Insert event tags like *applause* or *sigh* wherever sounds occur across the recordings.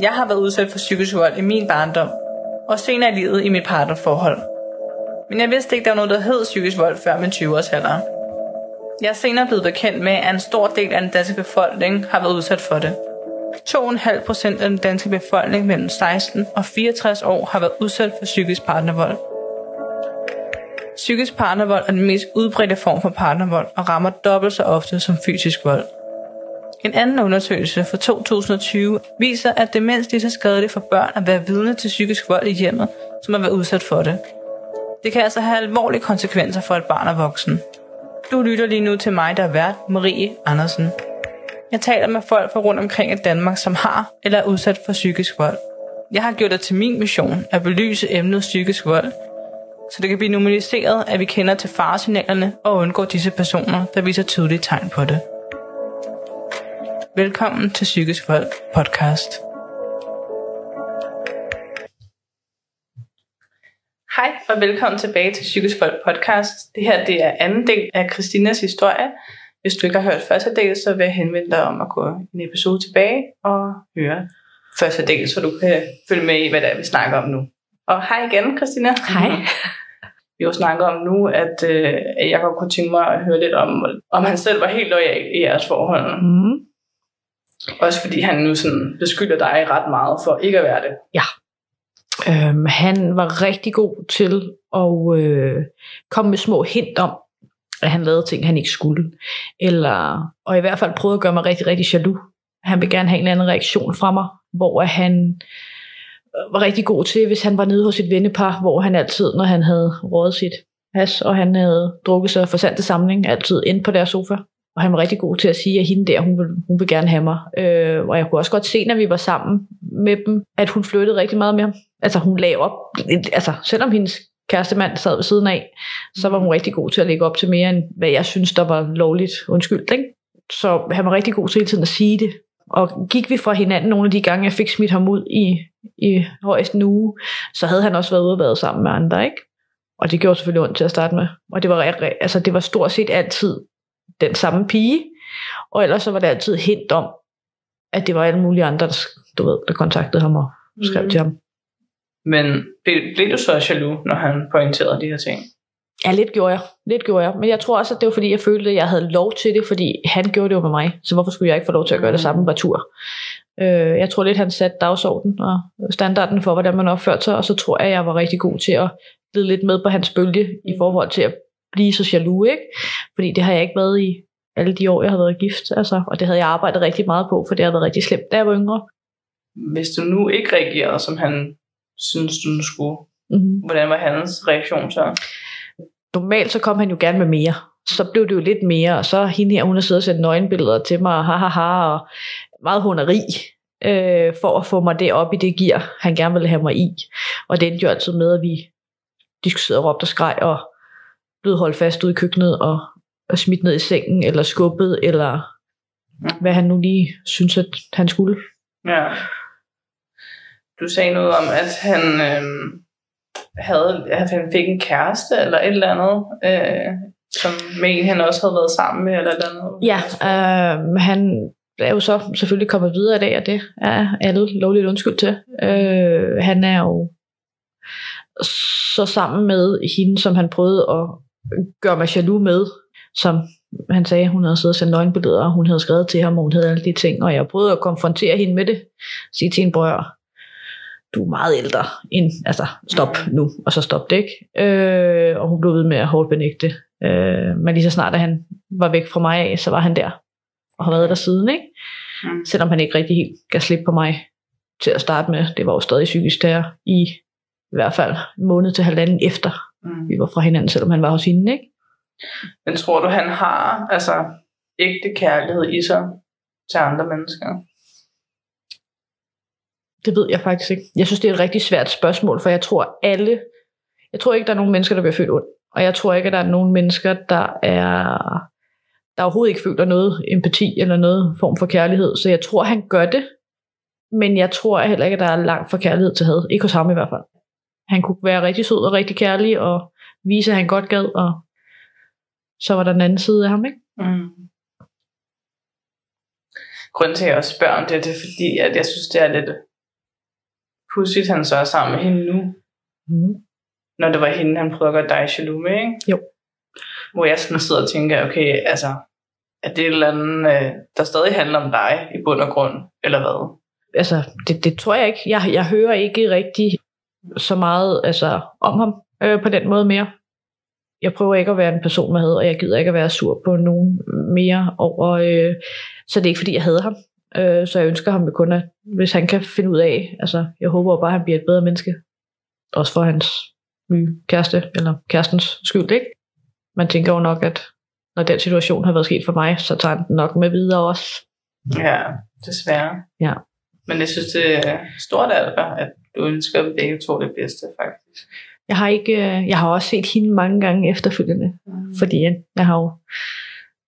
Jeg har været udsat for psykisk vold i min barndom, og senere i livet i mit partnerforhold. Men jeg vidste ikke, der var noget, der hed psykisk vold før min 20-års alder. Jeg er senere blevet bekendt med, at en stor del af den danske befolkning har været udsat for det. 2,5 procent af den danske befolkning mellem 16 og 64 år har været udsat for psykisk partnervold. Psykisk partnervold er den mest udbredte form for partnervold og rammer dobbelt så ofte som fysisk vold. En anden undersøgelse fra 2020 viser, at det lige så skadeligt for børn at være vidne til psykisk vold i hjemmet, som at være udsat for det. Det kan altså have alvorlige konsekvenser for et barn og voksen. Du lytter lige nu til mig, der er vært, Marie Andersen. Jeg taler med folk fra rundt omkring i Danmark, som har eller er udsat for psykisk vold. Jeg har gjort det til min mission at belyse emnet psykisk vold, så det kan blive normaliseret, at vi kender til faresignalerne og undgår disse personer, der viser tydelige tegn på det. Velkommen til Psykisk Vold podcast. Hej og velkommen tilbage til Psykisk Vold podcast. Det her det er anden del af Christinas historie. Hvis du ikke har hørt første del, så vil jeg henvende dig om at gå en episode tilbage og høre første del, så du kan følge med i, hvad det er, vi snakker om nu. Og hej igen, Christina. Hej. *laughs* Vi har snakket om nu, at øh, jeg godt kunne tænke mig at høre lidt om, om han selv var helt lojal i jeres forhold. Mm. Også fordi han nu sådan beskylder dig ret meget for ikke at være det. Ja. Øhm, han var rigtig god til at øh, komme med små hint om, at han lavede ting, han ikke skulle. Eller, og i hvert fald prøvede at gøre mig rigtig, rigtig jaloux. Han vil gerne have en eller anden reaktion fra mig, hvor han øh, var rigtig god til, hvis han var nede hos et vennepar, hvor han altid, når han havde rådet sit has, og han havde drukket sig for sandt samling, altid ind på deres sofa. Og han var rigtig god til at sige, at hende der, hun vil, hun vil gerne have mig. Øh, og jeg kunne også godt se, når vi var sammen med dem, at hun flyttede rigtig meget med ham. Altså hun lagde op, altså selvom hendes kærestemand sad ved siden af, så var hun rigtig god til at lægge op til mere, end hvad jeg synes, der var lovligt undskyldt. Ikke? Så han var rigtig god til hele tiden at sige det. Og gik vi fra hinanden nogle af de gange, jeg fik smidt ham ud i, i højst en uge, så havde han også været ude og været sammen med andre. Ikke? Og det gjorde selvfølgelig ondt til at starte med. Og det var, altså, det var stort set altid den samme pige. Og ellers så var det altid hint om, at det var alle mulige andre, der, du ved, der kontaktede ham og skrev mm. til ham. Men blev, blev du så jaloux, når han pointerede de her ting? Ja, lidt gjorde jeg. Lidt gjorde jeg. Men jeg tror også, at det var fordi, jeg følte, at jeg havde lov til det, fordi han gjorde det jo med mig. Så hvorfor skulle jeg ikke få lov til at gøre det samme retur? Øh, jeg tror lidt, han satte dagsordenen og standarden for, hvordan man opførte sig, og så tror jeg, at jeg var rigtig god til at glide lidt med på hans bølge i forhold til at blive så jaloux, ikke? Fordi det har jeg ikke været i alle de år, jeg har været gift, altså, og det havde jeg arbejdet rigtig meget på, for det har været rigtig slemt, da jeg var yngre. Hvis du nu ikke reagerede, som han synes, du skulle, Mm-hmm. hvordan var hans reaktion så? Normalt så kom han jo gerne med mere. Så blev det jo lidt mere, og så hende her, hun har siddet og sendt nøgenbilleder til mig, og ha, ha, ha, og meget hunderi, øh, for at få mig det op i det gear, han gerne ville have mig i. Og det endte jo altid med, at vi diskuterede og råbte og skreg, og blev holdt fast ude i køkkenet, og, og smidt ned i sengen, eller skubbet, eller hvad han nu lige synes, at han skulle. Ja. Du sagde noget om, at han øh, havde, at han fik en kæreste, eller et eller andet, øh, som med han også havde været sammen med, eller et eller andet. Ja, øh, han er jo så selvfølgelig kommet videre i dag, og det er alle lovligt undskyld til. Øh, han er jo så sammen med hende, som han prøvede at gøre mig jaloux med, som han sagde, hun havde siddet og sendt nøgenbilleder, og hun havde skrevet til ham, og hun havde alle de ting, og jeg prøvede at konfrontere hende med det, sige til hende, bror, du er meget ældre end, altså stop nu, og så stop det, ikke? Øh, og hun blev ved med at hårdt benægte. Øh, men lige så snart, at han var væk fra mig af, så var han der, og har været der siden, ikke? Mm. Selvom han ikke rigtig helt gav slip på mig til at starte med. Det var jo stadig psykisk der i i hvert fald en måned til halvanden efter, Mm. vi var fra hinanden, selvom han var hos hende, ikke? Men tror du, han har altså ægte kærlighed i sig til andre mennesker? Det ved jeg faktisk ikke. Jeg synes, det er et rigtig svært spørgsmål, for jeg tror alle, jeg tror ikke, der er nogen mennesker, der bliver født ondt. Og jeg tror ikke, at der er nogen mennesker, der er der overhovedet ikke føler noget empati eller noget form for kærlighed. Så jeg tror, han gør det. Men jeg tror heller ikke, at der er langt fra kærlighed til had. Ikke hos ham i hvert fald. Han kunne være rigtig sød og rigtig kærlig og vise, at han godt gad. Og så var der den anden side af ham, ikke? Mm. Grunden til, at jeg også spørger om det, det er fordi, at jeg synes, det er lidt pudsigt, han så er sammen med hende nu, Mm. når det var hende, han prøvede at gøre dig jaloux med, ikke? Jo. Hvor jeg sådan sidder og tænker, okay, altså, er det et eller andet, øh, der stadig handler om dig i bund og grund, eller hvad? Altså, det, det tror jeg ikke. Jeg, jeg hører ikke rigtig så meget altså, om ham øh, på den måde mere. Jeg prøver ikke at være en person med had, og jeg gider ikke at være sur på nogen mere over. Øh, så det er ikke fordi, jeg hader ham. Øh, så jeg ønsker ham jo kun, at hvis han kan finde ud af, altså jeg håber bare, at han bliver et bedre menneske. Også for hans nye kæreste, eller kærestens skyld, ikke? Man tænker jo nok, at når den situation har været sket for mig, så tager han den nok med videre også. Ja, desværre. Ja. Men jeg synes, det er stort af dig, at du ønsker begge to det bedste, faktisk. Jeg har ikke, øh, jeg har også set hende mange gange efterfølgende, Mm. fordi øh, jeg har jo,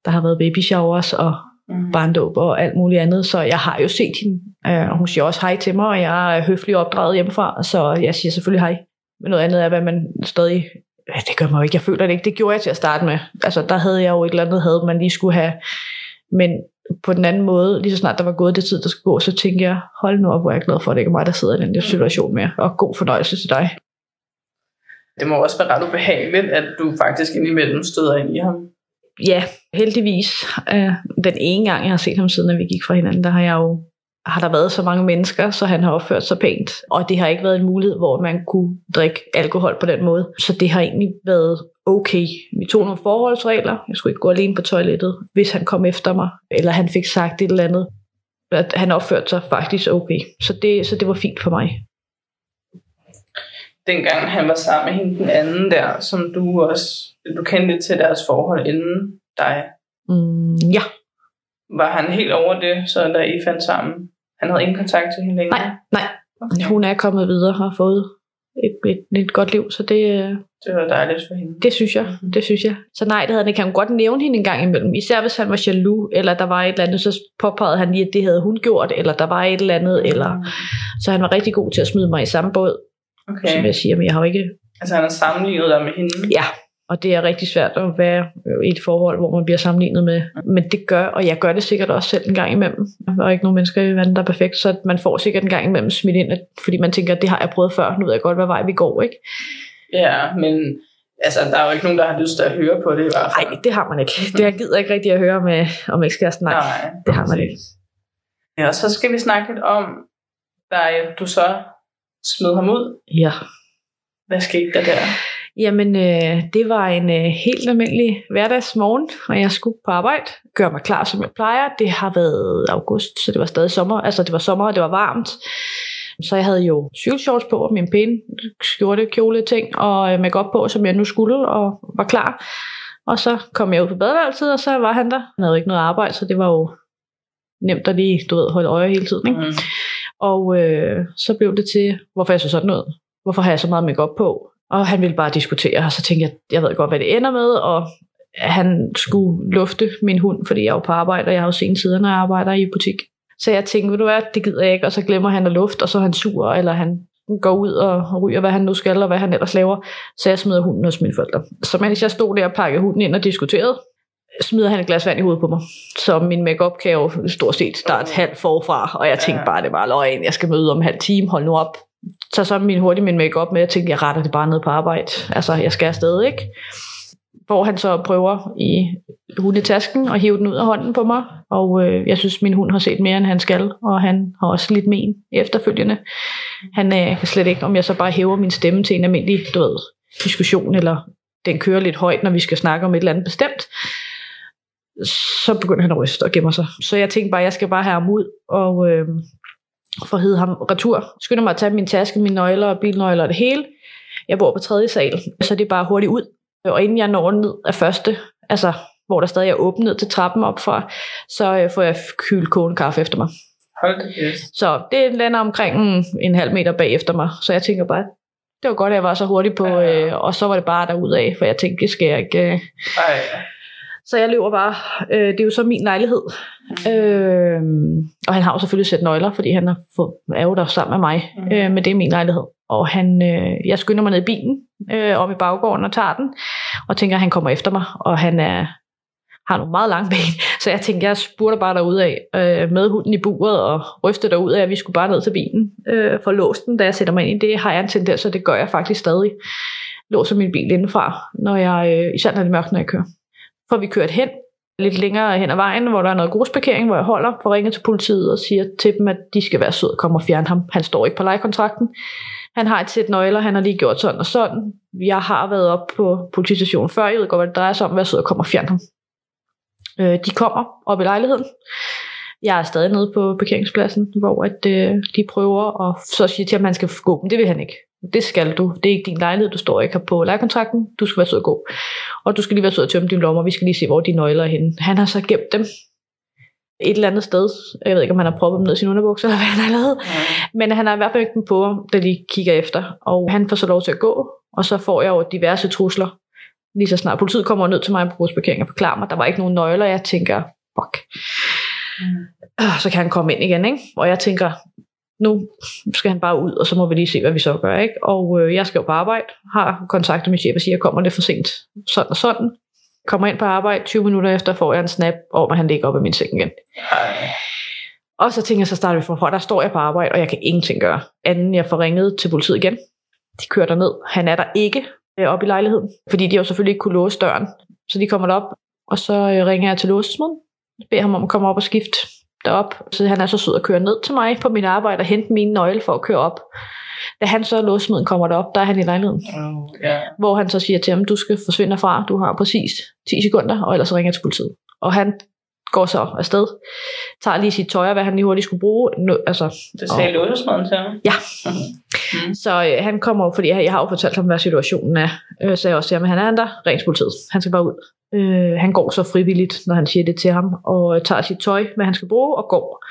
der har været baby showers og Mm. barndåb og alt muligt andet, så jeg har jo set hende, øh, og hun siger også hej til mig, og jeg er høflig opdraget hjemmefra, så jeg siger selvfølgelig hej. Men noget andet er, hvad man stadig, ja, det gør mig jo ikke, jeg føler det ikke, det gjorde jeg til at starte med. Altså der havde jeg jo et eller andet, havde man lige skulle have, men på den anden måde, lige så snart der var gået det tid, der skulle gå, så tænkte jeg, hold nu op, hvor er jeg glad for, at det ikke er mig, der sidder i den der situation med, og god fornøjelse til dig. Det må også være ret ubehageligt, at du faktisk indimellem støder ind i ham. ja, heldigvis. Øh, den ene gang, jeg har set ham siden, at vi gik fra hinanden, der har jeg jo har der været så mange mennesker, så han har opført sig pænt. Og det har ikke været en mulighed, hvor man kunne drikke alkohol på den måde. Så det har egentlig været okay. Vi tog nogle forholdsregler. Jeg skulle ikke gå alene på toilettet, hvis han kom efter mig, eller han fik sagt et eller andet. At han opførte sig faktisk okay. Så det, så det var fint for mig. Dengang han var sammen med hende den anden der, som du også, du kendte til deres forhold inden dig. Mm, ja, Var han helt over det, så da I fandt sammen? Han havde ingen kontakt til hende længere? nej, nej. Okay. Hun er kommet videre og har fået et, et, et godt liv, så det, øh, Det var dejligt for hende. Det synes jeg, Mhm. det synes jeg. Så nej, det havde han ikke. Han kunne godt nævne hende en gang imellem. Især hvis han var jaloux, eller der var et eller andet, så påpegede han lige, at det havde hun gjort, eller der var et eller andet, eller... Så han var rigtig god til at smide mig i samme båd, okay. Okay. som jeg siger, men jeg har jo ikke... Altså han har sammenlignet dig med hende? Ja, og det er rigtig svært at være i et forhold, hvor man bliver sammenlignet med. Men det gør, og jeg gør det sikkert også selv en gang imellem. Der er ikke nogen mennesker i verden, der er perfekt, så man får sikkert en gang imellem smidt ind, fordi man tænker, at det har jeg prøvet før, nu ved jeg godt, hvad vej vi går, ikke? Ja, men altså, der er jo ikke nogen, der har lyst til at høre på det i hvert fald. Nej, det har man ikke. Det jeg gider ikke rigtig at høre med, om ekskæresten. Nej, Nej, det har man ikke. Ja, og så skal vi snakke lidt om, da du så smed ham ud. Ja. Hvad skete der der? Jamen, øh, det var en øh, helt almindelig hverdagsmorgen, og jeg skulle på arbejde. Gør mig klar, som jeg plejer. Det har været august, så det var stadig sommer. Altså, det var sommer, og det var varmt. Så jeg havde jo cykelshorts på, og min pæne skjorte, kjole ting, og øh, makeup på, som jeg nu skulle, og var klar. Og så kom jeg ud på badeværelset, og så var han der. Han havde ikke noget arbejde, så det var jo nemt at lige, du ved, holde øje hele tiden. Ikke? Mm. Og øh, så blev det til, hvorfor jeg så sådan ud. Hvorfor har jeg så meget makeup på? Og han ville bare diskutere, og så tænkte jeg, jeg ved godt, hvad det ender med, og han skulle lufte min hund, fordi jeg er jo på arbejde, og jeg har jo sene tider, når jeg arbejder i butik. Så jeg tænkte, ved du hvad, det gider jeg ikke, og så glemmer han at luft, og så er han sur, eller han går ud og ryger, hvad han nu skal, og hvad han ellers laver. Så jeg smider hunden hos mine forældre. Så mens jeg stod der og pakkede hunden ind og diskuterede, smider han et glas vand i hovedet på mig. Så min makeup kan jo stort set starte halvt forfra, og jeg tænkte bare, det var løgn, jeg skal møde om halv time, hold nu op. Så så min hurtigt min makeup med, jeg tænkte, jeg retter det bare ned på arbejde. Altså, jeg skal afsted, ikke? Hvor han så prøver i hundetasken og hive den ud af hånden på mig. Og øh, jeg synes, min hund har set mere, end han skal. Og han har også lidt men efterfølgende. Han øh, kan slet ikke, om jeg så bare hæver min stemme til en almindelig, du ved, diskussion, eller den kører lidt højt, når vi skal snakke om et eller andet bestemt, så begynder han at ryste og gemme sig. Så jeg tænkte bare, jeg skal bare have ham ud, og øh, få hed ham retur. Skynder mig at tage min taske, mine nøgler og bilnøgler og det hele. Jeg bor på tredje sal, så det er bare hurtigt ud. Og inden jeg når ned af første, altså hvor der stadig er åbent ned til trappen op fra, så øh, får jeg kylt kogende kaffe efter mig. Hold kæft. Så det lander omkring en, en halv meter bag efter mig. Så jeg tænker bare, det var godt, at jeg var så hurtig på, Ja. øh, og så var det bare derudad, for jeg tænkte, det skal jeg ikke. Øh. Ej, Så jeg løber bare. Øh, det er jo så min lejlighed. Øh, og han har jo selvfølgelig sæt nøgler, fordi han er, fået, er jo der sammen med mig. Mhm. Øh, men det er min lejlighed. Og han, øh, jeg skynder mig ned i bilen, øh, om i baggården og tager den, og tænker, at han kommer efter mig, og han er, har nogle meget lange *laughs* ben, Så jeg tænkte, jeg spurgte bare derud af øh, med hunden i buret og ryste derud af, at vi skulle bare ned til bilen øh, for låsten, da jeg sætter mig ind i det. Har jeg en tendens, så det gør jeg faktisk stadig. Låser min bil indenfra, når jeg, øh, især når det er mørkt, når jeg kører får vi kørt hen, lidt længere hen ad vejen, hvor der er noget grusparkering, hvor jeg holder får ringet ringe til politiet og siger til dem, at de skal være søde og komme og fjerne ham. Han står ikke på lejekontrakten. Han har et sæt nøgler, han har lige gjort sådan og sådan. Jeg har været op på politistationen før, jeg ved godt, hvad det drejer sig om, at være sød og komme og fjerne ham. Øh, de kommer op i lejligheden. Jeg er stadig nede på parkeringspladsen, hvor at, øh, de prøver at så sige til ham, at han skal gå, men det vil han ikke. Det skal du. Det er ikke din lejlighed. Du står ikke her på lejekontrakten. Du skal være sød og gå. Og du skal lige være sød og tømme dine lommer. Vi skal lige se, hvor dine nøgler er henne. Han har så gemt dem et eller andet sted. Jeg ved ikke, om han har proppet dem ned i sin underbukser, *laughs* eller hvad han har lavet. Mm. Men han har i hvert fald dem på, da de kigger efter. Og han får så lov til at gå. Og så får jeg jo diverse trusler. Lige så snart politiet kommer ned til mig på parkering og forklarer mig, der var ikke nogen nøgler. Jeg tænker, fuck. Mm. Så kan han komme ind igen, ikke? Og jeg tænker, nu skal han bare ud, og så må vi lige se, hvad vi så gør. Ikke? Og øh, jeg skal jo på arbejde, har kontaktet min chef og siger, at jeg kommer lidt for sent. Sådan og sådan. Kommer ind på arbejde, 20 minutter efter får jeg en snap om, at han ligger op i min seng igen. Og så tænker jeg, så starter vi fra, der står jeg på arbejde, og jeg kan ingenting gøre. Anden jeg får ringet til politiet igen. De kører der ned. Han er der ikke øh, op i lejligheden, fordi de jo selvfølgelig ikke kunne låse døren. Så de kommer derop, og så øh, ringer jeg til låsesmeden. Beder ham om at komme op og skifte derop. Så han er så sød at køre ned til mig på mit arbejde og hente mine nøgle for at køre op. Da han så låsmeden kommer derop, der er han i lejligheden. Oh, yeah. Hvor han så siger til ham, du skal forsvinde fra, du har præcis 10 sekunder, og ellers ringer jeg til politiet. Og han går så afsted, tager lige sit tøj og hvad han lige hurtigt skulle bruge. Nu, altså, det sagde låsesmaden til ham? Ja. Mm. Så øh, han kommer, fordi jeg, jeg har jo fortalt ham, hvad situationen er. Øh, så jeg også siger, at han er der, rent politiet. Han skal bare ud. Øh, han går så frivilligt, når han siger det til ham, og tager sit tøj, hvad han skal bruge, og går.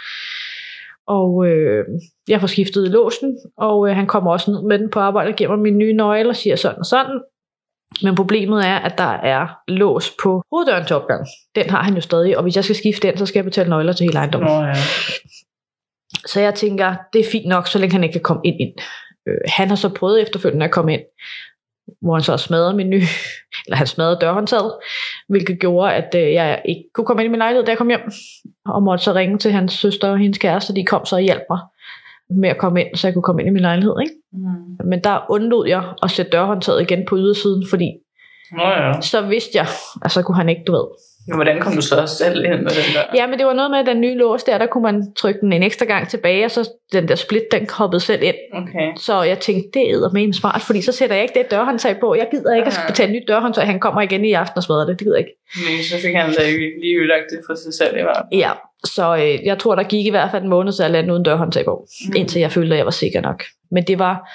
Og øh, jeg får skiftet låsen, og øh, han kommer også ned med den på arbejde og giver mig min nye nøgle og siger sådan og sådan. Men problemet er, at der er lås på hoveddøren til opgangen. Den har han jo stadig, og hvis jeg skal skifte den, så skal jeg betale nøgler til hele ejendommen. Oh, ja. Så jeg tænker, det er fint nok, så længe han ikke kan komme ind ind. Øh, han har så prøvet efterfølgende at komme ind, hvor han så smadrede min nye, *laughs* eller han smadrede dørhåndtaget, hvilket gjorde, at øh, jeg ikke kunne komme ind i min lejlighed, da jeg kom hjem, og måtte så ringe til hans søster og hendes kæreste, de kom så og hjalp mig med at komme ind, så jeg kunne komme ind i min lejlighed. Ikke? Mm. Men der undlod jeg at sætte dørhåndtaget igen på ydersiden, fordi Nå ja. så vidste jeg, at så kunne han ikke, du ved, Men hvordan kom du så selv ind med den der? Ja, men det var noget med, at den nye lås der, der kunne man trykke den en ekstra gang tilbage, og så den der split, den hoppede selv ind. Okay. Så jeg tænkte, det er med smart, fordi så sætter jeg ikke det dørhåndtag på. Jeg gider ikke at Ja. betale nyt dørhåndtag. Han kommer igen i aften og smadrer det. Det gider jeg ikke. Men så fik han da lige ødelagt det for sig selv i hvert fald. Ja, så øh, jeg tror, der gik i hvert fald en måned, så jeg landede uden dørhåndtag på, mm. indtil jeg følte, at jeg var sikker nok. Men det var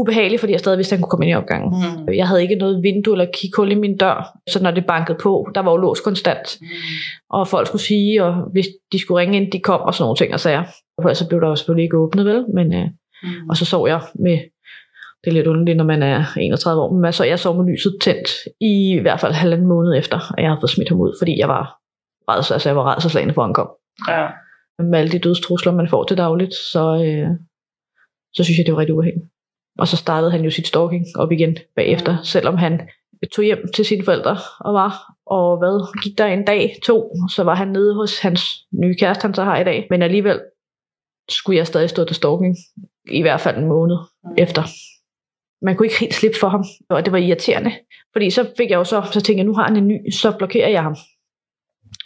ubehageligt, fordi jeg stadig vidste, at han kunne komme ind i opgangen. Mm. Jeg havde ikke noget vindue eller kikhul i min dør, så når det bankede på, der var jo lås konstant. Mm. og folk skulle sige, og hvis de skulle ringe ind, de kom, og sådan nogle ting og sager. Ellers så blev der jo selvfølgelig ikke åbnet, vel? Men, øh, Mm. og så sov jeg med, det er lidt underligt, når man er 31 år, men så jeg sov med lyset tændt i, i hvert fald halvanden måned efter, at jeg havde fået smidt ham ud, fordi jeg var rædsel, altså jeg var rædselslagende for, at han kom. Ja. Med alle de dødstrusler, man får til dagligt, så, øh, så synes jeg, det var rigtig ubehageligt. Og så startede han jo sit stalking op igen bagefter, selvom han tog hjem til sine forældre og var, og hvad, gik der en dag, to, så var han nede hos hans nye kæreste, han så har i dag. Men alligevel skulle jeg stadig stå til stalking, i hvert fald en måned efter. Man kunne ikke helt slippe for ham, og det var irriterende. Fordi så fik jeg jo så, så tænkte jeg, nu har han en ny, så blokerer jeg ham.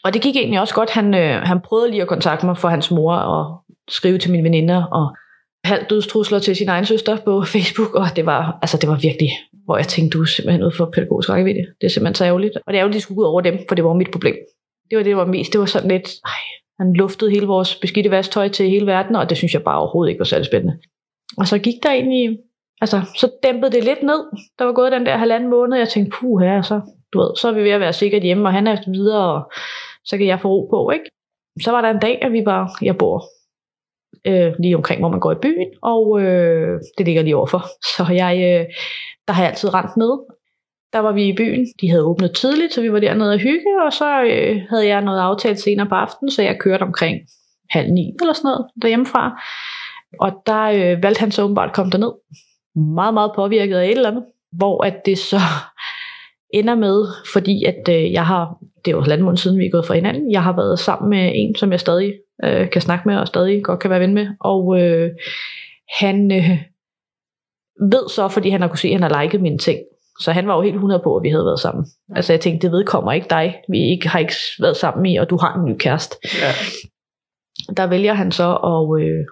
Og det gik egentlig også godt. Han, øh, han prøvede lige at kontakte mig for hans mor og skrive til mine veninder og halv dødstrusler til sin egen søster på *laughs* Facebook, og det var, altså det var virkelig, hvor jeg tænkte, du er simpelthen ude for pædagogisk rækkevidde. Det er simpelthen så ærgerligt. Og det er jo, at de skulle ud over dem, for det var mit problem. Det var det, der var mest. Det var sådan lidt, ej, han luftede hele vores beskidte vasktøj til hele verden, og det synes jeg bare overhovedet ikke var særlig spændende. Og så gik der ind i, altså så dæmpede det lidt ned. Der var gået den der halvanden måned, og jeg tænkte, puh her, så, du ved, så er vi ved at være sikkert hjemme, og han er videre, og så kan jeg få ro på, ikke? Så var der en dag, at vi var, jeg bor øh, lige omkring, hvor man går i byen, og øh, det ligger lige overfor. *laughs* Så jeg, øh, der har jeg altid rent ned. Der var vi i byen. De havde åbnet tidligt, så vi var dernede og hygge, og så øh, havde jeg noget aftalt senere på aftenen, så jeg kørte omkring halv ni eller sådan noget derhjemmefra. Og der øh, valgte han så åbenbart at komme derned. Meget, meget påvirket af et eller andet. Hvor at det så *laughs* ender med, fordi at øh, jeg har det er jo halvanden måned siden, vi er gået fra hinanden. Jeg har været sammen med en, som jeg stadig øh, kan snakke med, og stadig godt kan være ven med. Og øh, han øh, ved så, fordi han har kunne se, at han har liket mine ting. Så han var jo helt 100 på, at vi havde været sammen. Altså jeg tænkte, det vedkommer ikke dig. Vi ikke, har ikke været sammen i, og du har en ny kæreste. Ja. Der vælger han så, og øh,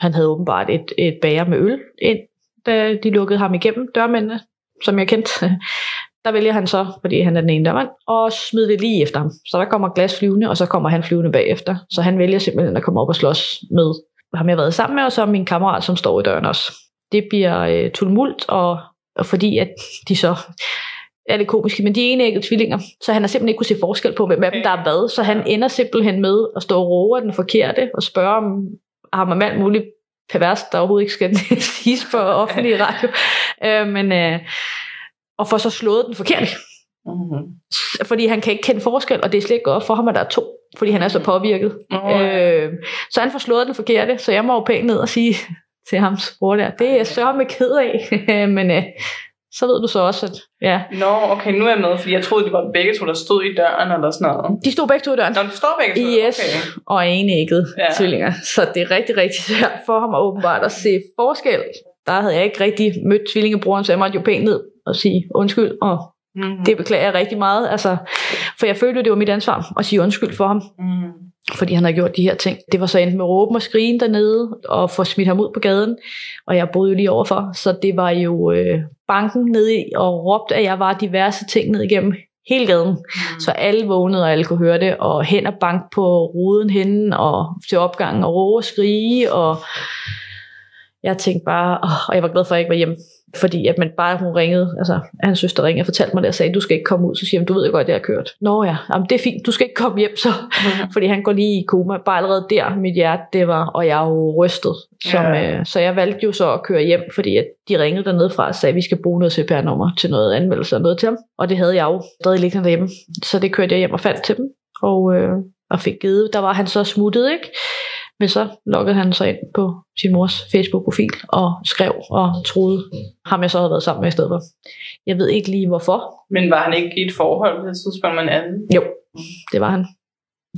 han havde åbenbart et, et bager med øl ind, da de lukkede ham igennem, dørmændene, som jeg kendte. Der vælger han så, fordi han er den ene dørmand, og smide det lige efter ham. Så der kommer glas flyvende, og så kommer han flyvende bagefter. Så han vælger simpelthen at komme op og slås med ham, jeg har været sammen med, og så min kammerat, som står i døren også. Det bliver øh, tumult, og, og fordi at de så er lidt komiske, men de er enæggede tvillinger, så han har simpelthen ikke kunne se forskel på, hvem af dem der er hvad, så han ender simpelthen med at stå og roe den forkerte, og spørge om ham om alt muligt pervers, der overhovedet ikke skal *laughs* siges på offentlig radio, øh, men øh, og får så slået den forkerte, Mm-hmm. fordi han kan ikke kende forskel, og det er slet ikke godt for ham, at der er to, fordi han er så påvirket. Oh, Øh, så han får slået den forkerte, så jeg må jo pænt ned og sige til hans bror der, det er jeg sørme ked af, *laughs* men øh, så ved du så også, at ja, Nå, okay, nu er jeg med, fordi jeg troede, det var begge to, der stod i døren eller sådan noget. de stod begge to i døren. Nå, de står begge to? Yes, Okay. og enægget ja. tvillinger. Så det er rigtig, rigtig svært for ham åbenbart at se forskel. Der havde jeg ikke rigtig mødt tvillingebroren, så jeg måtte jo pænt ned og sige undskyld, og Mm-hmm. det beklager jeg rigtig meget. Altså, for jeg følte, det var mit ansvar at sige undskyld for ham, Mm. fordi han havde gjort de her ting. Det var så endt med råben og skrigen dernede, og få smidt ham ud på gaden, og jeg boede jo lige overfor, så det var jo øh, banken nede i, og råbte, at jeg var diverse ting ned igennem hele gaden. Mm. Så alle vågnede, og alle kunne høre det, og hen og bank på ruden henne, og til opgangen, og råbe og skrige, og jeg tænkte bare, åh, og jeg var glad for, at jeg ikke var hjemme, fordi at man bare, hun ringede, altså hans søster ringede og fortalte mig det, og sagde, du skal ikke komme ud, så siger han, du ved jo godt, det har kørt. Nå ja, jamen, det er fint, du skal ikke komme hjem så, *laughs* fordi han går lige i koma, bare allerede der, mit hjerte, det var, og jeg er jo rystet, som, Ja. øh, så jeg valgte jo så at køre hjem, fordi at de ringede dernede fra og sagde, at vi skal bruge noget CPR-nummer til noget anmeldelse og noget til ham, og det havde jeg jo stadig liggende derhjemme, så det kørte jeg hjem og faldt til dem, og, øh, og fik givet, der var han så smuttet, ikke? Men så loggede han sig ind på sin mors Facebook-profil og skrev og troede ham, jeg så havde været sammen med i stedet for. Jeg ved ikke lige hvorfor. Men var han ikke i et forhold på det tidspunkt med en anden? Jo, det var han.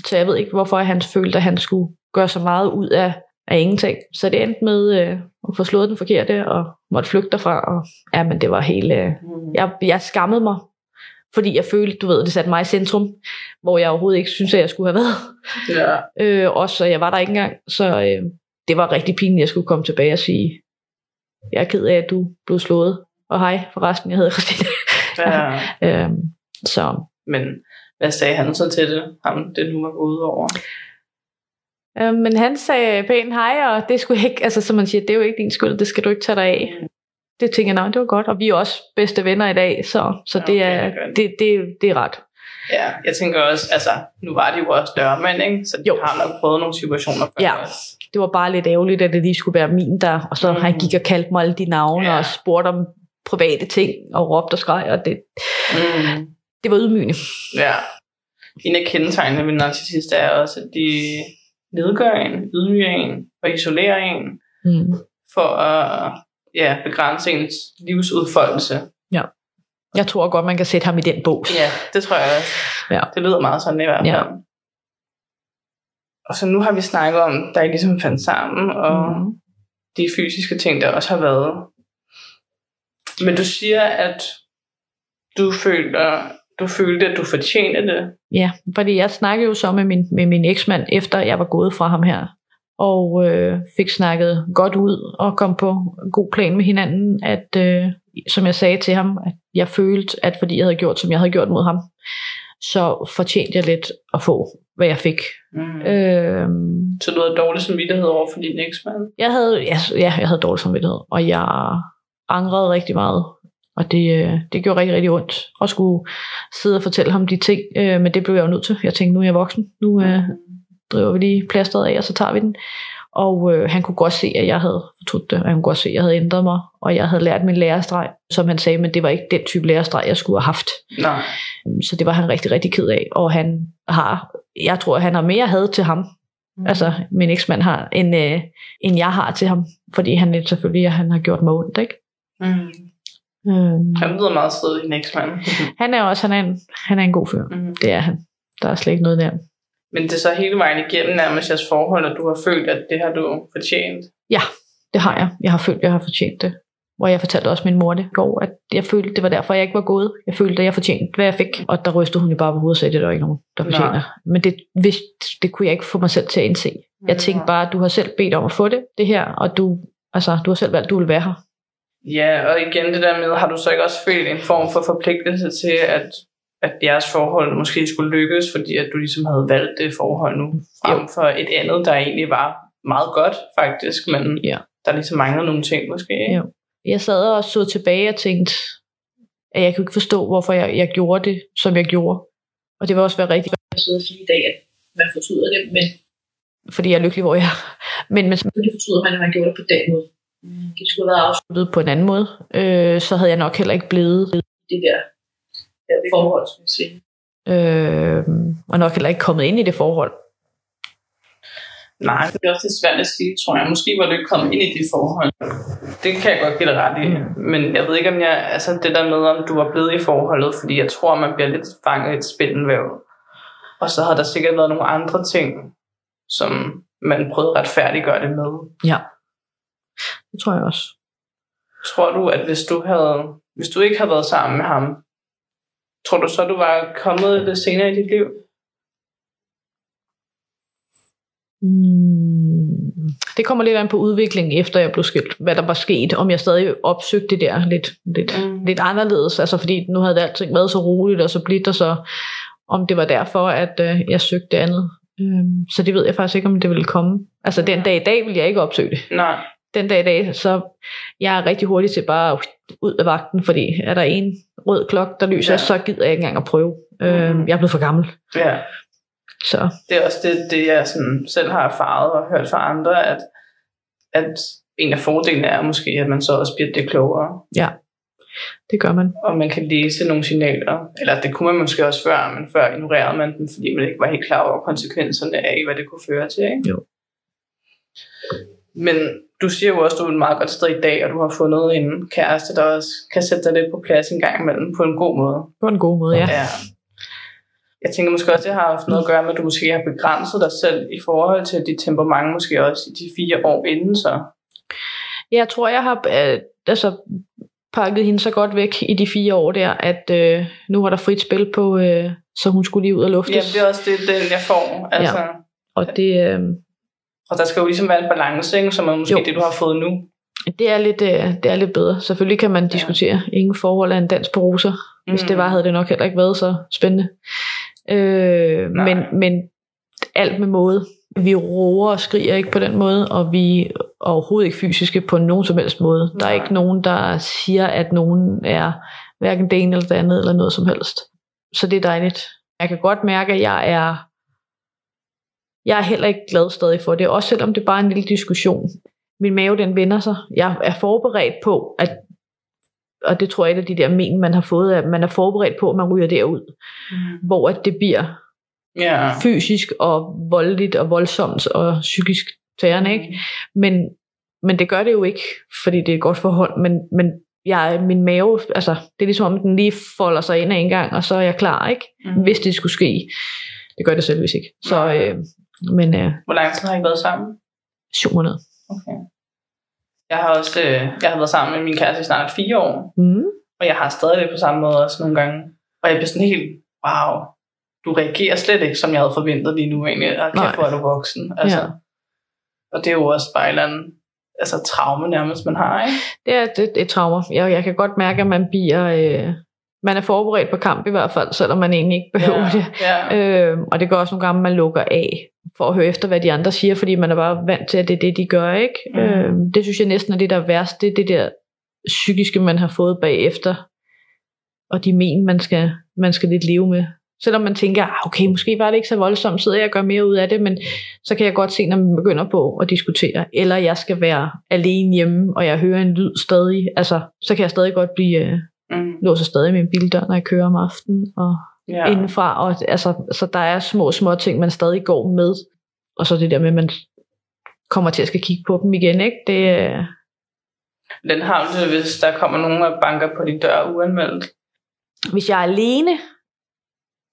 Så jeg ved ikke, hvorfor han følte, at han skulle gøre så meget ud af, af ingenting. Så det endte med øh, at få slået den forkerte og måtte flygte derfra. Og, ja, men det var helt... Øh, Mm. jeg, jeg skammede mig, fordi jeg følte, du ved, det satte mig i centrum, hvor jeg overhovedet ikke synes, at jeg skulle have været. Ja. Øh, også, så jeg var der ikke engang. Så øh, det var rigtig pinligt, at jeg skulle komme tilbage og sige, jeg er ked af, at du blev slået. Og hej, forresten, jeg hedder Christine. ja. *laughs* øh, så Men hvad sagde han så til det, ham det nu var gået over? øh, men han sagde pænt hej, og det skulle ikke, altså som man siger, det er jo ikke din skyld, det skal du ikke tage dig af. Det tænker jeg, nej, det var godt. Og vi er også bedste venner i dag, så, så okay, er, det er det, det, det er ret. Ja, jeg tænker også, altså, nu var de jo også dørmænd, ikke? Så de Jo. har nok prøvet nogle situationer før Ja. også. Det var bare lidt ærgerligt, at det lige skulle være min der, og så Mhm. mm. han gik og kaldte mig alle de navne, ja. og spurgte om private ting, og råbte og skreg, og det, Mm. det var ydmygende. Ja. En af kendetegnene ved narcissister er også, at de nedgør en, ydmyger en og isolerer en Mm. for at ja, begrænse ens livsudfoldelse. Jeg tror godt, man kan sætte ham i den bog. Ja, det tror jeg også. Ja. Det lyder meget sådan i hvert fald. Ja. Og så nu har vi snakket om, da I ligesom fandt sammen, og Mhm. de fysiske ting, der også har været. Men du siger, at du følte, du følte, at du fortjente det. Ja, fordi jeg snakkede jo så med min, med min eksmand, efter jeg var gået fra ham her, og øh, fik snakket godt ud og kom på en god plan med hinanden, at øh, som jeg sagde til ham, at jeg følte, at fordi jeg havde gjort, som jeg havde gjort mod ham, så fortjente jeg lidt at få, hvad jeg fik. Mm. Øh, Så du havde dårlig samvittighed over for din eksmand? jeg havde, ja, ja, jeg havde dårlig samvittighed, og jeg angrede rigtig meget. Og det, øh, det gjorde rigtig, rigtig ondt at skulle sidde og fortælle ham de ting, øh, men det blev jeg jo nødt til. Jeg tænkte, nu er jeg voksen, nu øh, driver vi lige plasteret af, og så tager vi den. Og øh, han kunne godt se, at jeg havde fortrudt det, og han kunne godt se, at jeg havde ændret mig, og jeg havde lært min lærestreg, som han sagde, men det var ikke den type lærestreg, jeg skulle have haft. Nej. Så det var han rigtig, rigtig ked af, og han har, jeg tror, han har mere had til ham, Mm. altså min eksmand har, end, øh, end jeg har til ham, fordi han selvfølgelig han har gjort mig ondt, ikke? Mm. Øhm, Han lyder meget sød, din eksmand. han er også han er en, han er en god fyr. Mhm. Det er han. Der er slet ikke noget der. Men det er så hele vejen igennem nærmest jeres forhold, at du har følt, at det har du fortjent. Det har jeg. Jeg har følt, jeg har fortjent det. Hvor jeg fortalte også min mor det går, at jeg følte, det var derfor, jeg ikke var gået. Jeg følte, at jeg fortjente, hvad jeg fik. Og der rystede hun jo bare på hovedet og sagde, det er der ikke nogen, der Nej. fortjener. Men det, hvis, det kunne jeg ikke få mig selv til at indse. Jeg tænkte bare, at du har selv bedt om at få det, det her, og du, altså, du har selv valgt, at du vil være her. Ja, og igen det der med, har du så ikke også følt en form for forpligtelse til, at, at jeres forhold måske skulle lykkes, fordi at du ligesom havde valgt det forhold nu, frem for et andet, der egentlig var meget godt faktisk, men Ja. der ligesom mangler nogle ting måske. Ja. Jeg sad og så tilbage og tænkte, at jeg kunne ikke forstå, hvorfor jeg, jeg gjorde det, som jeg gjorde. Og det vil også være rigtigt at sidde og sige i dag, at man fortryder det, men fordi jeg er lykkelig, hvor jeg er. Men, men selvfølgelig fortryder man, at man gjorde det på den måde. Det skulle have været afsluttet på en anden måde. Øh, så havde jeg nok heller ikke blevet det der forhold, skal jeg sige. Øh, og nok heller ikke kommet ind i det forhold. Nej, det er også lidt svært at sige, tror jeg. Måske var du ikke kommet ind i de forhold. Det kan jeg godt give dig ret i. Men jeg ved ikke, om jeg... Altså det der med, om du var blevet i forholdet, fordi jeg tror, man bliver lidt fanget i et spindelvæv. Og så har der sikkert været nogle andre ting, som man prøvede at retfærdiggøre det med. Ja, det tror jeg også. Tror du, at hvis du havde... Hvis du ikke havde været sammen med ham, tror du så, du var kommet lidt senere i dit liv? Mm, det kommer lidt an på udviklingen, efter jeg blev skilt. Hvad der var sket. Om jeg stadig opsøgte det der lidt, lidt, Mm. lidt anderledes. Altså fordi nu havde det alting været så roligt og så blidt, og så om det var derfor, at øh, jeg søgte det andet. Øhm, så det ved jeg faktisk ikke, om det ville komme. Altså den dag i dag vil jeg ikke opsøge det. Nej. Den dag i dag, så jeg er rigtig hurtig til bare ud af vagten, fordi er der en rød klok, der lyser, Ja. ja. så gider jeg ikke engang at prøve. Mhm. Øhm, jeg er blevet for gammel. Ja. Så det er også det, det jeg sådan selv har erfaret og hørt fra andre, at, at en af fordelene er måske, at man så også bliver det klogere, det gør man. og man kan læse nogle signaler. Eller det kunne man måske også før, men før ignorerede man dem, fordi man ikke var helt klar over konsekvenserne af, hvad det kunne føre til. Ikke? Jo. Men du siger jo også, at du er et meget godt sted i dag, og du har fundet en kæreste, der også kan sætte dig lidt på plads en gang imellem på en god måde. På en god måde, ja. Ja. Jeg tænker måske også, det har haft noget at gøre med, at du måske har begrænset dig selv i forhold til dit temperament, måske også i de fire år inden så. Jeg tror, jeg har øh, altså, pakket hende så godt væk i de fire år der, at øh, nu var der frit spil på, øh, så hun skulle lige ud og luftes. Ja, det er også det, den jeg får. Altså. Ja. Og det, øh, Og der skal jo ligesom være en balance, ikke? som er måske Jo. det, du har fået nu. det, er lidt, øh, det er lidt bedre. Selvfølgelig kan man Ja. diskutere ingen forhold af en dans på roser. Hvis det var, havde det nok heller ikke været så spændende. Øh, Nej. men, men alt med måde. Vi roer og skriger ikke på den måde, og vi er overhovedet ikke fysiske på nogen som helst måde. Der er Nej. ikke nogen, der siger, at nogen er hverken det ene eller det andet, eller noget som helst. Så det er dejligt. Jeg kan godt mærke, at jeg er jeg er heller ikke glad stadig for det, også selvom det er bare en lille diskussion. Min mave, den vender sig. Jeg er forberedt på, at og det tror jeg er et af de der men, man har fået, at man er forberedt på, at man ryger derud, Mm. hvor at det bliver Ja. fysisk og voldeligt og voldsomt og psykisk tærende, ikke? Men, men det gør det jo ikke, fordi det er et godt forhold, men, men jeg, min mave, altså, det er ligesom om, den lige folder sig ind af en gang, og så er jeg klar, ikke? Mm. Hvis det skulle ske. Det gør det selvvis ikke. Så, øh, men øh, Hvor lang tid har I været sammen? syv måneder. Okay. Jeg har også øh, jeg har været sammen med min kæreste i snart fire år, Mm. og jeg har stadig det på samme måde også nogle gange. Og jeg bliver sådan helt, wow, du reagerer slet ikke, som jeg havde forventet lige nu egentlig. Og kæft, hvor er du voksen. Altså. Ja. Og det er jo også bare et eller andet altså, traume nærmest, man har, ikke? Det er det, det er traumer. Jeg, jeg kan godt mærke, at man bliver... Øh, man er forberedt på kamp i hvert fald, selvom man egentlig ikke behøver ja. det. Ja. Øh, og det gør også nogle gange, man lukker af for at høre efter, hvad de andre siger, fordi man er bare vant til, at det er det, de gør. ikke. Mhm. Øh, det synes jeg næsten er det, der er værst. Det er det der psykiske, man har fået bagefter, og de men, man skal, man skal lidt leve med. Selvom man tænker, ah, okay, måske var det ikke så voldsomt, så jeg gør mere ud af det, men så kan jeg godt se, når man begynder på at diskutere, eller jeg skal være alene hjemme, og jeg hører en lyd stadig, altså, så kan jeg stadig godt blive, øh, Mm. låser stadig min bildør, når jeg kører om aftenen, og ja. indenfra, og altså, så der er små, små ting, man stadig går med, og så det der med, at man kommer til at skal kigge på dem igen, ikke? Det, øh, Den har du hvis der kommer nogen og banker på din dør uanmeldt. Hvis jeg er alene,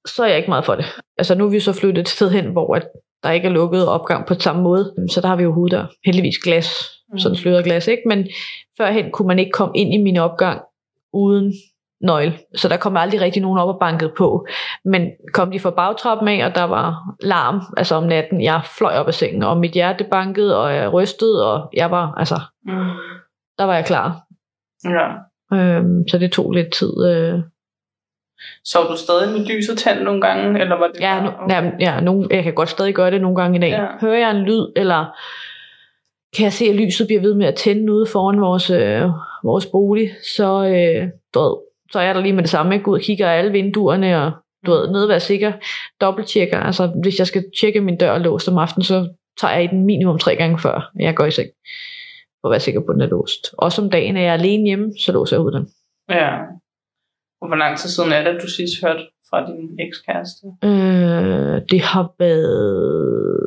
så er jeg ikke meget for det. Altså nu er vi så flyttet et sted hen, hvor at der ikke er lukket opgang på samme måde. Så der har vi jo hoveddør. Heldigvis glas, mm. sådan sløret glas, ikke? Men førhen kunne man ikke komme ind i min opgang uden nøgle. Så der kom aldrig rigtig nogen op og bankede på. Men kom de fra bagtrappen af, og der var larm, altså om natten, jeg fløj op af sengen, og mit hjerte bankede, og jeg rystede, og jeg var, altså, mm. der var jeg klar. Ja. Øhm, så det tog lidt tid. Øh. Så du stadig med lyset tændt nogle gange, eller var det Ja, no, ja, ja nogle, jeg kan godt stadig gøre det nogle gange i dag. Ja. Hører jeg en lyd, eller kan jeg se, at lyset bliver ved med at tænde ude foran vores, øh, vores bolig, så, øh, du ved, så er jeg der lige med det samme. Går ud og kigger alle vinduerne, og du ved, nede være sikker, dobbelttjekker. Altså, hvis jeg skal tjekke min dør låst om aftenen, så tager jeg i den minimum tre gange før, jeg går i seng. For at være sikker på, at den er låst. Også om dagen, er jeg alene hjemme, så låser jeg ud den. Ja. Og hvor lang tid siden er det, at du sidst hørte fra din ekskæreste? Øh, det har været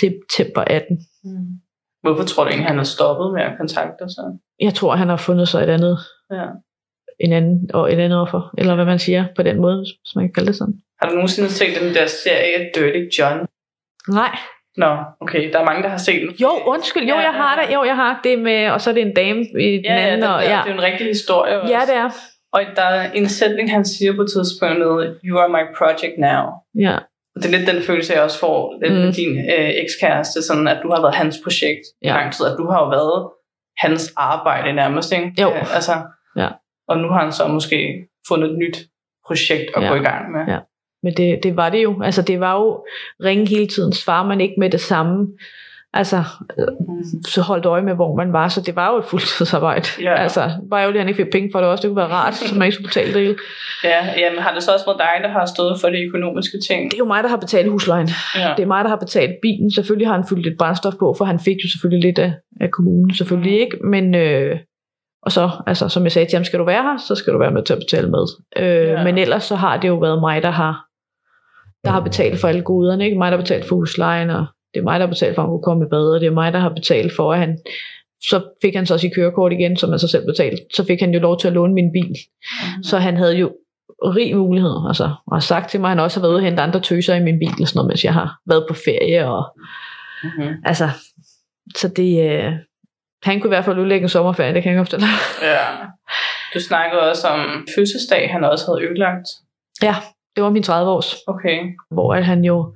september 18. Mm. Hvorfor tror du egentlig, han har stoppet med at kontakte sig? Jeg tror, han har fundet sig et andet. Ja en anden, og et andet offer, eller hvad man siger på den måde, hvis man kan kalde det sådan. Har du nogensinde set den der serie Dirty John? Nej. Nå, okay, der er mange, der har set den. Jo, undskyld, jo, ja, jeg har det, jo, jeg har det med, og så er det en dame i den ja, anden. Ja, og, ja, det er en rigtig historie også. Ja, det er. Og der er en sætning, han siger på tidspunktet, you are my project now. Ja. Det er lidt den følelse, jeg også får lidt mm. med din øh, ekskæreste, sådan at du har været hans projekt ja. i lang tid, at du har jo været hans arbejde nærmest, ikke? Jo. Øh, altså, ja. Og nu har han så måske fundet et nyt projekt at ja. gå i gang med. Ja. Men det, det var det jo. Altså det var jo ringe hele tiden. Svarer man ikke med det samme, altså mm. så holdt øje med, hvor man var. Så det var jo et fuldtidsarbejde. Ja. Altså bare jo, at han ikke fik penge for det også. Det kunne være rart, så man ikke skulle betale det hele. Ja, jamen har det så også været dig, der har stået for de økonomiske ting? Det er jo mig, der har betalt huslejen. Ja. Det er mig, der har betalt bilen. Selvfølgelig har han fyldt lidt brændstof på, for han fik jo selvfølgelig lidt af, af kommunen. Selvfølgelig ikke, men... Øh, og så, altså, som jeg sagde til ham, skal du være her, så skal du være med til at betale med. Øh, ja. Men ellers så har det jo været mig, der har, der har betalt for alle goderne. Ikke? Mig, der har betalt for huslejen, og det er mig, der har betalt for, at han kunne komme i bad, og det er mig, der har betalt for, at han... Så fik han så sit kørekort igen, som han så selv betalte. Så fik han jo lov til at låne min bil. Mm. Så han havde jo rig mulighed. Altså, og har sagt til mig, at han også har været ude og hente andre tøser i min bil, og sådan noget, mens jeg har været på ferie. Og, mm-hmm. Altså, så det, øh, han kunne i hvert fald udlægge en sommerferie, det kan jeg godt fortælle Ja. Du snakkede også om fødselsdag, han også havde ødelagt. Ja, det var min 30 års. Okay. Hvor at han jo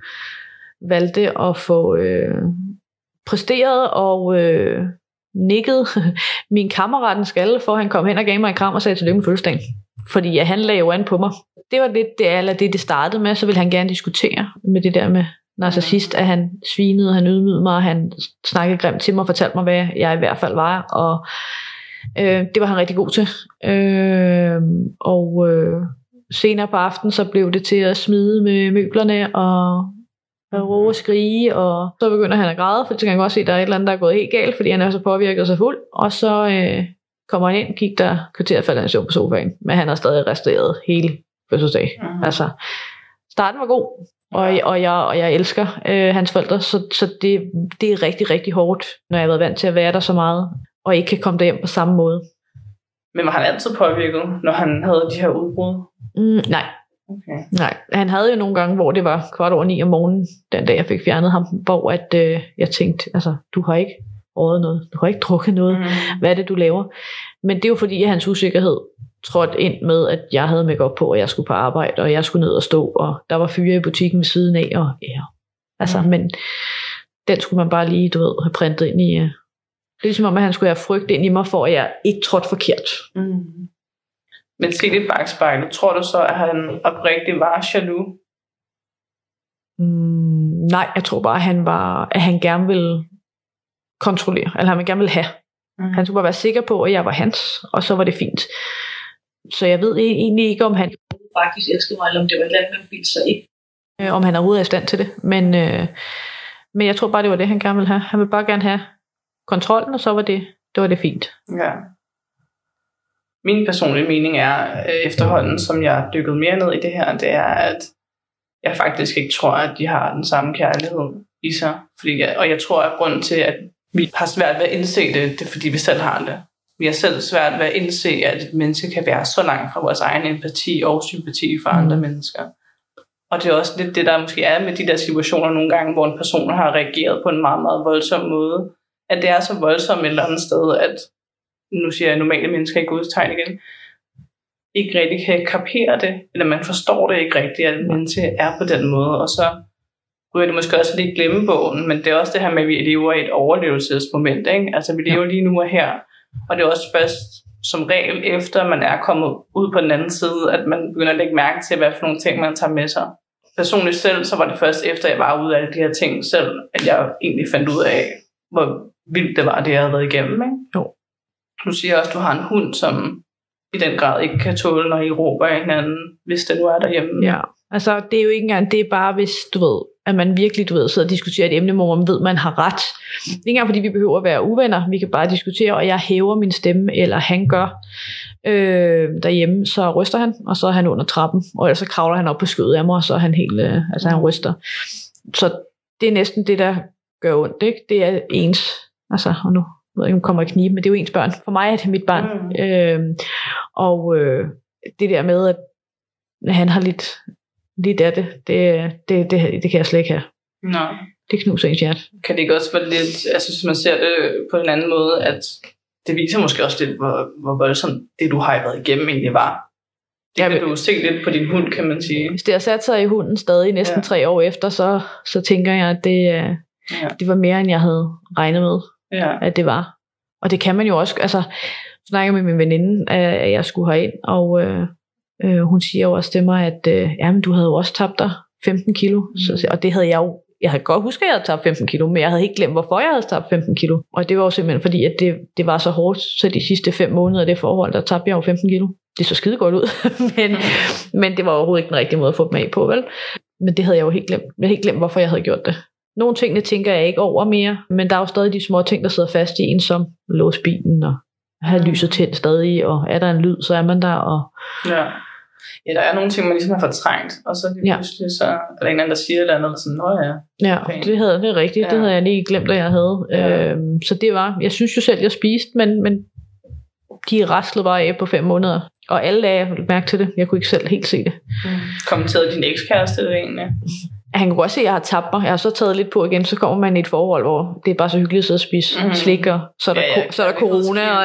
valgte at få øh, præsteret og øh, nikket *laughs* min kammerat en skalle, for han kom hen og gav mig en kram og sagde tillykke med fødselsdagen. Fordi ja, han lagde jo an på mig. Det var lidt det, eller det, det startede med, så ville han gerne diskutere med det der med narcissist, at han svinede, han ydmygede mig, han snakkede grimt til mig og fortalte mig, hvad jeg i hvert fald var, og øh, det var han rigtig god til. Øh, og øh, senere på aftenen, så blev det til at smide med møblerne, og råbe og skrige, og så begynder han at græde, for så kan han godt se, at der er et eller andet, der er gået helt galt, fordi han er så påvirket sig fuld, og så øh, kommer han ind, kigger der kvarter falder han på sofaen, men han har stadig restaureret hele fødselsdag. Mm. Altså, starten var god, og, og, jeg, og jeg elsker øh, hans forældre, så, så det, det er rigtig, rigtig hårdt, når jeg har været vant til at være der så meget, og ikke kan komme derhjem på samme måde. Men var han altid påvirket, når han havde de her udbrud? Mm, nej. Okay. Nej, han havde jo nogle gange, hvor det var kvart over ni om morgenen, den dag jeg fik fjernet ham, hvor at, øh, jeg tænkte, altså, du har ikke rådet noget, du har ikke drukket noget, mm. hvad er det, du laver? Men det er jo fordi, at hans usikkerhed trådte ind med, at jeg havde mig op på, og jeg skulle på arbejde, og jeg skulle ned og stå, og der var fyre i butikken ved siden af, og ja, altså, mm. men den skulle man bare lige, du ved, have printet ind i, uh, det er ligesom om, at han skulle have frygt ind i mig, for at jeg ikke trådte forkert. Mm. Men se det bagspejlet, tror du så, at han oprigtigt var jaloux? Mm, nej, jeg tror bare, at han, var, at han gerne ville kontrollere, eller han gerne ville have. Mm. Han skulle bare være sikker på, at jeg var hans, og så var det fint. Så jeg ved egentlig ikke, om han faktisk elskede mig, eller om det var et eller andet, man ville sig ikke. Øh, om han er i stand til det. Men, øh, men jeg tror bare, det var det, han gerne ville have. Han ville bare gerne have kontrollen, og så var det, det, var det fint. Ja. Min personlige mening er, øh, efterhånden som jeg dykket mere ned i det her, det er, at jeg faktisk ikke tror, at de har den samme kærlighed i sig. Fordi jeg, og jeg tror, at grunden til, at vi har svært ved at indse det, det er fordi, vi selv har det. vi har selv svært ved at indse, at et menneske kan være så langt fra vores egen empati og sympati for andre mennesker. Og det er også lidt det, der måske er med de der situationer nogle gange, hvor en person har reageret på en meget, meget voldsom måde. At det er så voldsomt et eller andet sted, at nu siger jeg normale mennesker i Guds tegn igen, ikke rigtig kan kapere det, eller man forstår det ikke rigtigt, at menneske er på den måde, og så ryger det måske også lidt glemmebogen, men det er også det her med, at vi lever i et overlevelsesmoment, ikke? altså vi lever lige nu og her, og det er også først som regel efter, man er kommet ud på den anden side, at man begynder at lægge mærke til, hvad for nogle ting, man tager med sig. Personligt selv, så var det først efter, jeg var ude af alle de her ting selv, at jeg egentlig fandt ud af, hvor vildt det var, det jeg havde været igennem. Ikke? Jo. Du siger også, at du har en hund, som i den grad ikke kan tåle, når I råber af hinanden, hvis det nu er derhjemme. Ja, altså det er jo ikke engang, det er bare hvis, du ved, at man virkelig, du ved, sidder og diskuterer et emne, hvor man ved, at man har ret. Det er ikke engang, fordi vi behøver at være uvenner, vi kan bare diskutere, og jeg hæver min stemme, eller han gør øh, derhjemme, så ryster han, og så er han under trappen, og ellers så kravler han op på skødet af mig, og så er han helt, øh, altså han ryster. Så det er næsten det, der gør ondt, ikke? Det er ens, altså, og nu ved ikke, om kommer i knibe, men det er jo ens børn. For mig er det mit barn. Mm. Øh, og øh, det der med, at han har lidt, lidt af det, det, det, det, det kan jeg slet ikke have. Nej. Det knuser ens hjerte. Kan det ikke også være lidt, altså hvis man ser det på en anden måde, at det viser måske også lidt, hvor, hvor voldsomt det, du har været igennem egentlig var. Det kan du se lidt på din hund, kan man sige. Hvis det har sat sig i hunden stadig næsten ja. tre år efter, så, så tænker jeg, at det, ja. det var mere, end jeg havde regnet med, ja. at det var. Og det kan man jo også, altså, snakker med min veninde, at jeg skulle herind, og øh, øh, hun siger jo også til mig, at øh, jamen, du havde jo også tabt dig 15 kilo, mm. så, og det havde jeg jo jeg havde godt husket, at jeg havde tabt 15 kilo, men jeg havde ikke glemt, hvorfor jeg havde tabt 15 kilo. Og det var jo simpelthen fordi, at det, det var så hårdt, så de sidste fem måneder af det forhold, der tabte jeg jo 15 kilo. Det så skide godt ud, *laughs* men, men det var overhovedet ikke den rigtige måde at få dem af på, vel? Men det havde jeg jo helt glemt. Jeg havde helt glemt, hvorfor jeg havde gjort det. Nogle tingene tænker jeg ikke over mere, men der er jo stadig de små ting, der sidder fast i en, som låse bilen og have lyset tændt stadig, og er der en lyd, så er man der. Og... Ja. ja, der er nogle ting, man ligesom har fortrængt, og så lige pludselig, så er der en anden, der siger et eller andet, og sådan, nå ja. Ja, det, havde, det er rigtigt, ja. det havde jeg lige glemt, at jeg havde. Ja. Øhm, så det var, jeg synes jo selv, jeg spiste, men, men de raslede bare af på fem måneder. Og alle lagde mærke til det. Jeg kunne ikke selv helt se det. Mm. Kommenterede din ekskæreste det egentlig? Han kunne også se, at jeg har tabt mig. Jeg har så taget lidt på igen, så kommer man i et forhold, hvor det er bare så hyggeligt at sidde og spise mm. slik, og så er der, ja, ja, så er der corona. Og,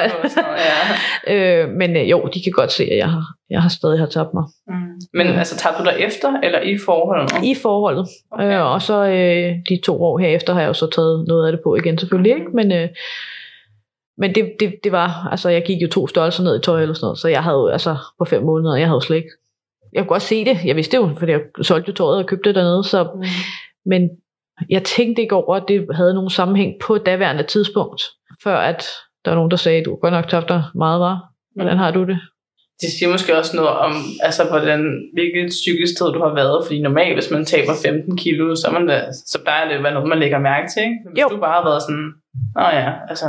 ja. *laughs* øh, men øh, jo, de kan godt se, at jeg har, jeg har stadig har tabt mig. Mm. Men mm. altså, tabte du dig efter, eller i forholdet? I forholdet. Okay. Øh, og så øh, de to år herefter har jeg jo så taget noget af det på igen, selvfølgelig ikke, men... Øh, men det, det, det var, altså jeg gik jo to størrelser ned i tøj eller sådan noget, så jeg havde jo, altså på fem måneder, jeg havde jo slet ikke jeg kunne godt se det. Jeg vidste det jo, fordi jeg solgte jo tøjet og købte det dernede. Så, mm. Men jeg tænkte ikke over, at det havde nogen sammenhæng på daværende tidspunkt, før at der var nogen, der sagde, at du godt nok tabt dig meget, var. Hvordan har du det? Det siger måske også noget om, altså, hvordan, hvilket psykisk sted du har været. Fordi normalt, hvis man taber 15 kilo, så, man så plejer det at være noget, man lægger mærke til. Ikke? Hvis jo. du bare har været sådan, Nå ja, altså.